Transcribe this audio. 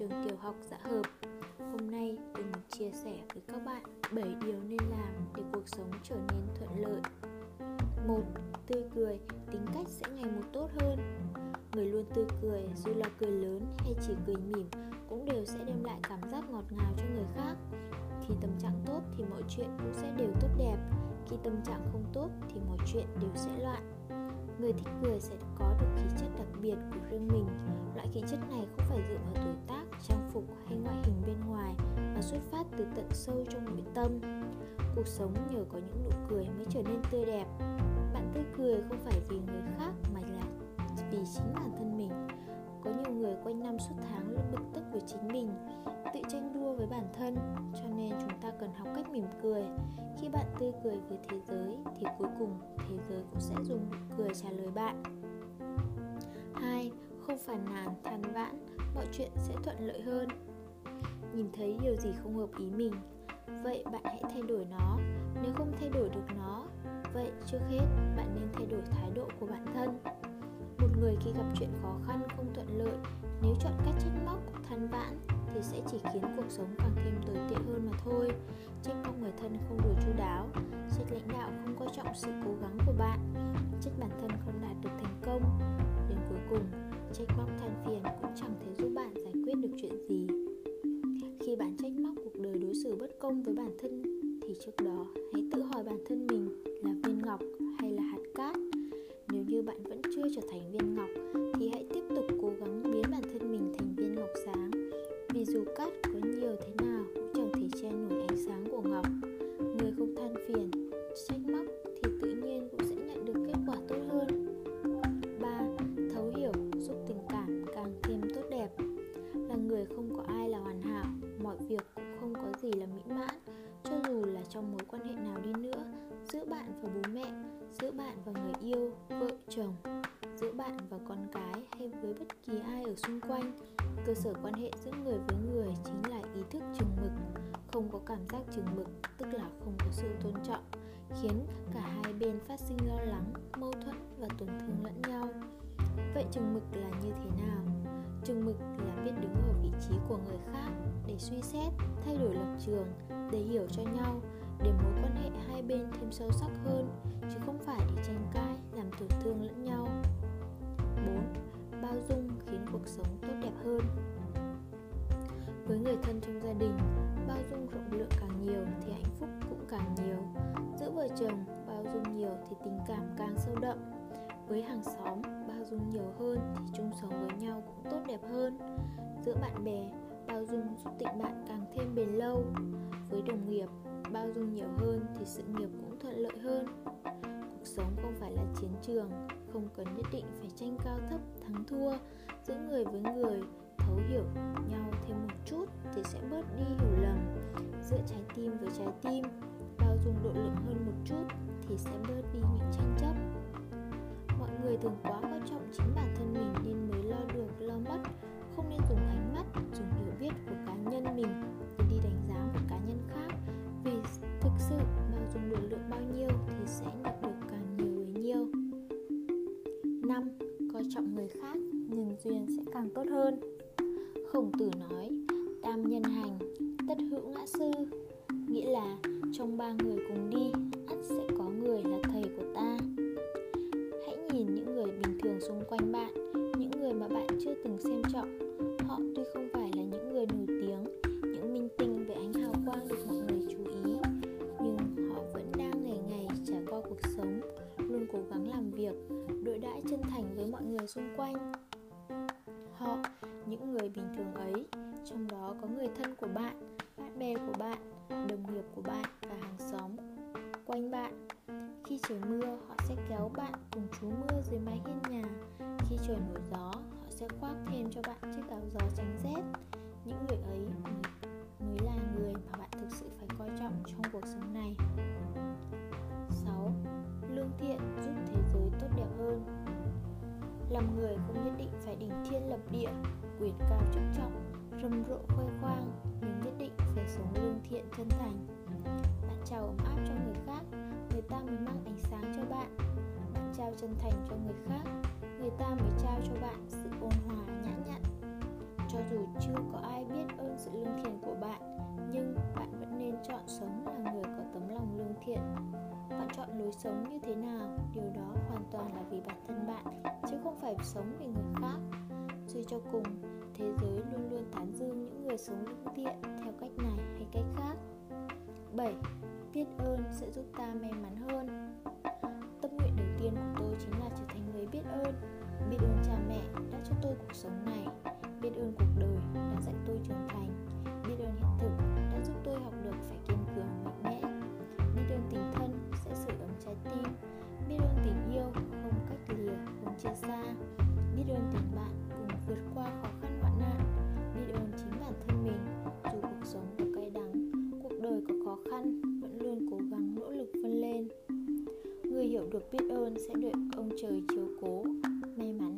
trường tiểu học Dạ Hợp. Hôm nay tôi muốn chia sẻ với các bạn 7 điều nên làm để cuộc sống trở nên thuận lợi. 1. Tươi cười, tính cách sẽ ngày một tốt hơn. Người luôn tươi cười, dù là cười lớn hay chỉ cười mỉm cũng đều sẽ đem lại cảm giác ngọt ngào cho người khác. Khi tâm trạng tốt thì mọi chuyện cũng sẽ đều tốt đẹp Khi tâm trạng không tốt thì mọi chuyện đều sẽ loạn. Người thích cười sẽ có được khí chất đặc biệt của riêng mình. Loại khí chất này không phải dựa vào tuổi tác, trang phục hay ngoại hình bên ngoài Mà xuất phát từ tận sâu trong nội tâm. Cuộc sống nhờ có những nụ cười mới trở nên tươi đẹp. Bạn tươi cười không phải vì người khác mà là vì chính bản thân mình. Có nhiều người quanh năm suốt tháng luôn bực tức với chính mình, Tự tranh đua với bản thân, Cho nên chúng ta cần học cách mỉm cười. Khi bạn tươi cười với thế giới Thì cuối cùng thế giới cũng sẽ dùng nụ cười trả lời bạn. 2. Không phàn nàn, than vãn Mọi chuyện sẽ thuận lợi hơn. Nhìn thấy điều gì không hợp ý mình Vậy bạn hãy thay đổi nó. Nếu không thay đổi được nó Vậy trước hết bạn nên thay đổi thái độ của bản thân. Một người khi gặp chuyện khó khăn không thuận lợi Nếu chọn cách trách móc, than vãn Thì sẽ chỉ khiến cuộc sống càng thêm tồi tệ hơn mà thôi. Trách móc người thân không đủ chu đáo Trách lãnh đạo không coi trọng sự cố gắng của bạn Trách bản thân không đạt được thành công. Đến cuối cùng, trách móc than phiền cũng chẳng thể giúp bạn giải quyết được chuyện gì. Khi bạn trách móc cuộc đời đối xử bất công với bản thân, Thì trước đó, hãy tự hỏi bản thân mình là viên ngọc hay là hạt cát. Nếu như bạn vẫn chưa trở thành viên ngọc, Thì hãy và bố mẹ Giữa bạn và người yêu, vợ, chồng Giữa bạn và con cái hay với bất kỳ ai ở xung quanh. Cơ sở quan hệ giữa người với người chính là ý thức chừng mực Không có cảm giác chừng mực tức là không có sự tôn trọng Khiến cả hai bên phát sinh lo lắng, mâu thuẫn và tổn thương lẫn nhau. Vậy chừng mực là như thế nào? Chừng mực là biết đứng ở vị trí của người khác để suy xét, thay đổi lập trường, để hiểu cho nhau, để mối quan hệ hai bên thêm sâu sắc hơn, chứ không phải để tranh cãi, làm tổn thương lẫn nhau. 4. Bao dung khiến cuộc sống tốt đẹp hơn. Với người thân trong gia đình, bao dung rộng lượng càng nhiều thì hạnh phúc cũng càng nhiều. Giữa vợ chồng, bao dung nhiều thì tình cảm càng sâu đậm. Với hàng xóm, bao dung nhiều hơn thì chung sống với nhau cũng tốt đẹp hơn. Giữa bạn bè, bao dung giúp tình bạn càng thêm bền lâu. Với bao dung nhiều hơn thì sự nghiệp cũng thuận lợi hơn. Cuộc sống không phải là chiến trường, không cần nhất định phải tranh cao thấp thắng thua giữa người với người thấu hiểu nhau thêm một chút thì sẽ bớt đi hiểu lầm giữa trái tim với trái tim bao dung độ lượng hơn một chút thì sẽ bớt đi những tranh chấp mọi người thường quá quan trọng chính bản thân mình nên mới 5. Coi trọng người khác, nhân duyên sẽ càng tốt hơn Khổng tử nói, tam nhân hành, tất hữu ngã sư Nghĩa là trong ba người cùng đi, xung quanh. Họ những người bình thường ấy trong đó có người thân của bạn bạn bè của bạn đồng nghiệp của bạn và hàng xóm quanh bạn. Khi trời mưa họ sẽ kéo bạn cùng trú mưa dưới mái hiên nhà. Khi trời nổi gió họ sẽ khoác thêm cho bạn chiếc áo gió tránh rét. Những người ấy mới, mới là người mà bạn thực sự phải coi trọng trong cuộc sống này. 6. Lương thiện giúp thế làm người không nhất định phải đỉnh thiên lập địa, Quyền cao chức trọng Rầm rộ khoe khoang, Nhưng nhất định phải sống lương thiện chân thành. Bạn trao ấm áp cho người khác, Người ta mới mang ánh sáng cho bạn. Bạn trao chân thành cho người khác, Người ta mới trao cho bạn sự ôn hòa, nhã nhặn. Cho dù chưa có ai biết ơn sự lương thiện của bạn, nhưng bạn vẫn nên chọn sống là người có tấm lòng lương thiện chọn lối sống như thế nào, điều đó hoàn toàn là vì bản thân bạn, chứ không phải sống vì người khác. Suy cho cùng, thế giới luôn luôn tán dương những người sống lương thiện theo cách này hay cách khác. 7. Biết ơn sẽ giúp ta may mắn hơn. Tâm nguyện đầu tiên của tôi chính là trở thành người biết ơn. Biết ơn cha mẹ đã cho tôi cuộc sống này. Chia xa Biết ơn tình bạn cùng vượt qua khó khăn hoạn nạn. Biết ơn chính bản thân mình, dù cuộc sống có cay đắng, Cuộc đời có khó khăn, vẫn luôn cố gắng nỗ lực vươn lên. Người hiểu được biết ơn sẽ được ông trời chiếu cố. May mắn